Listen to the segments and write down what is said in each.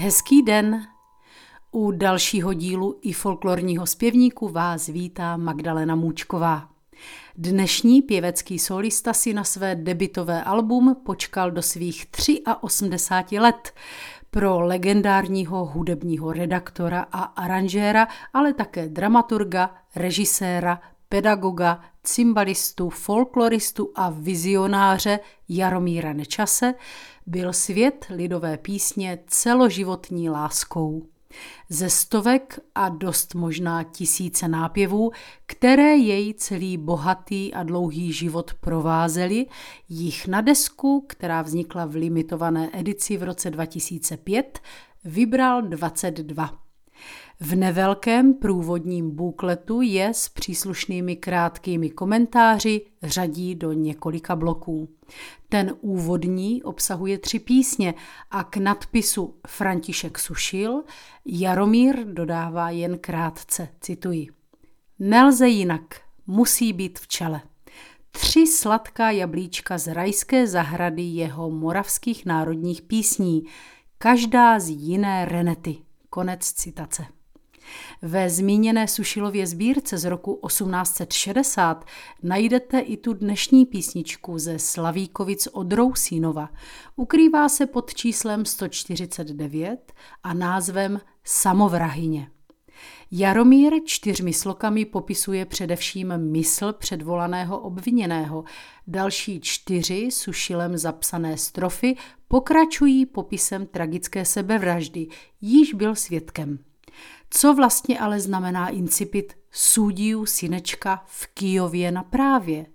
Hezký den! U dalšího dílu i folklorního zpěvníku vás vítá Magdalena Můčková. Dnešní pěvecký solista si na své debitové album počkal do svých 83 let. Pro legendárního hudebního redaktora a aranžéra, ale také dramaturga, režiséra, pedagoga, cymbalistu, folkloristu a vizionáře Jaromíra Nečase byl svět lidové písně celoživotní láskou. Ze stovek a dost možná tisíce nápěvů, které jej celý bohatý a dlouhý život provázely, jich na desku, která vznikla v limitované edici v roce 2005, vybral 22. V nevelkém průvodním bukletu je s příslušnými krátkými komentáři řadí do několika bloků. Ten úvodní obsahuje tři písně a k nadpisu František Sušil Jaromír dodává jen krátce, cituji. Nelze jinak, musí být v čele. Tři sladká jablíčka z rajské zahrady jeho moravských národních písní, každá z jiné renety. Konec citace. Ve zmíněné Sušilově sbírce z roku 1860 najdete i tu dnešní písničku ze Slavíkovic od Rousínova. Ukrývá se pod číslem 149 a názvem Samovrahyně. Jaromír čtyřmi slokami popisuje především mysl předvolaného obviněného. Další čtyři sušilem zapsané strofy pokračují popisem tragické sebevraždy, již byl svědkem. Co vlastně ale znamená incipit Sudiu synečka v Kijově na právě?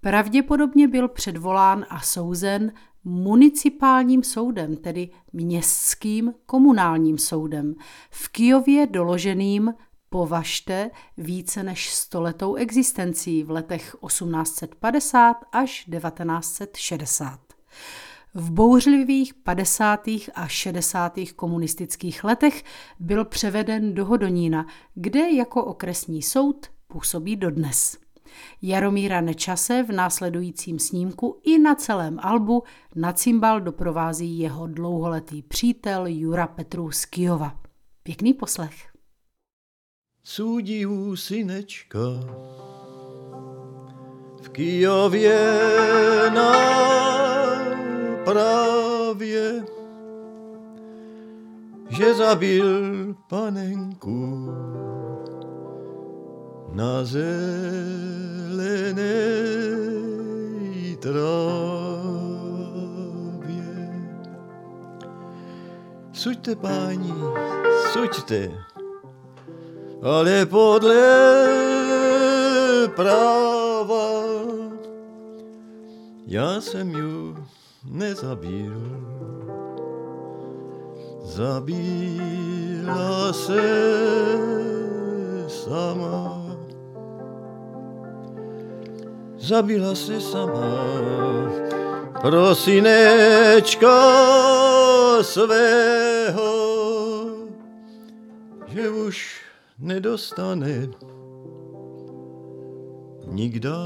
Pravděpodobně byl předvolán a souzen municipálním soudem, tedy městským komunálním soudem, v Kijově doloženým považte více než stoletou existencí v letech 1850 až 1960. V bouřlivých 50. a 60. komunistických letech byl převeden do Hodonína, kde jako okresní soud působí dodnes. Jaromíra Nečase v následujícím snímku i na celém albu na cymbal doprovází jeho dlouholetý přítel Jura Petru z Kijova. Pěkný poslech. Sudí synečka v Kijově na právě, že zabil panenku na zelené trávě. Suďte, páni, suďte, ale podle práva já jsem ju nezabil. Zabila se sama. Zabila se sama. Prosinečka svého, že už nedostane nikda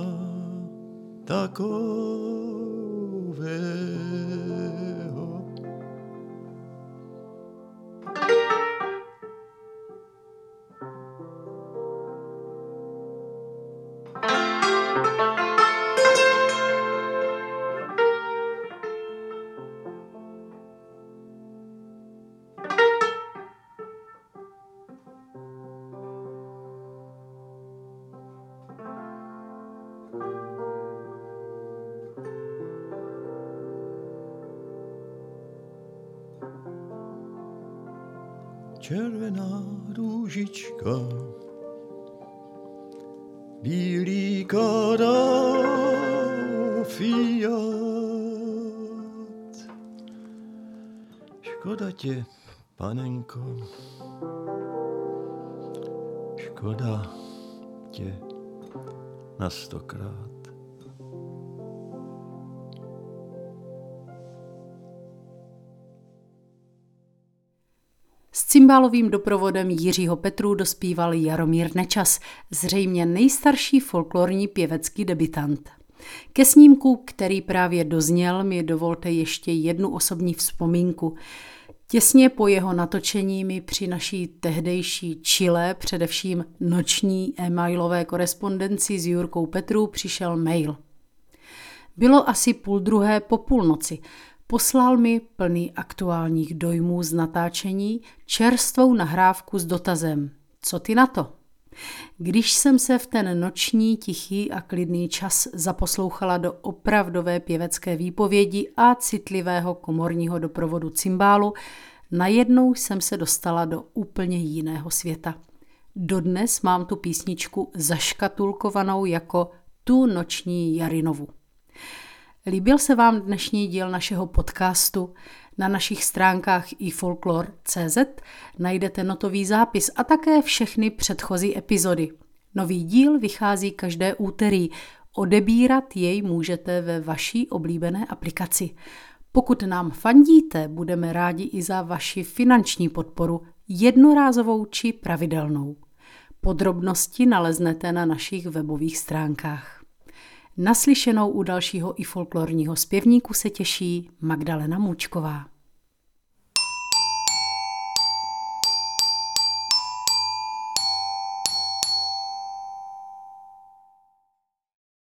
takový over. Červená růžička, bílý karáfiat. Škoda tě, panenko, škoda tě na stokrát. S cymbálovým doprovodem Jiřího Petru dospíval Jaromír Nečas, zřejmě nejstarší folklorní pěvecký debitant. Ke snímku, který právě dozněl, mi dovolte ještě jednu osobní vzpomínku. Těsně po jeho natočení mi při naší tehdejší čile, především noční e-mailové korespondenci s Jurkou Petru, přišel mail. Bylo asi půl druhé po půlnoci. Poslal mi plný aktuálních dojmů z natáčení čerstvou nahrávku s dotazem. Co ty na to? Když jsem se v ten noční, tichý a klidný čas zaposlouchala do opravdové pěvecké výpovědi a citlivého komorního doprovodu cymbálu, najednou jsem se dostala do úplně jiného světa. Dodnes mám tu písničku zaškatulkovanou jako tu noční Jarinovu. Líbil se vám dnešní díl našeho podcastu? Na našich stránkách ifolklor.cz najdete notový zápis a také všechny předchozí epizody. Nový díl vychází každé úterý. Odebírat jej můžete ve vaší oblíbené aplikaci. Pokud nám fandíte, budeme rádi i za vaši finanční podporu, jednorázovou či pravidelnou. Podrobnosti naleznete na našich webových stránkách. Naslyšenou u dalšího i folklorního zpěvníku se těší Magdalena Můčková.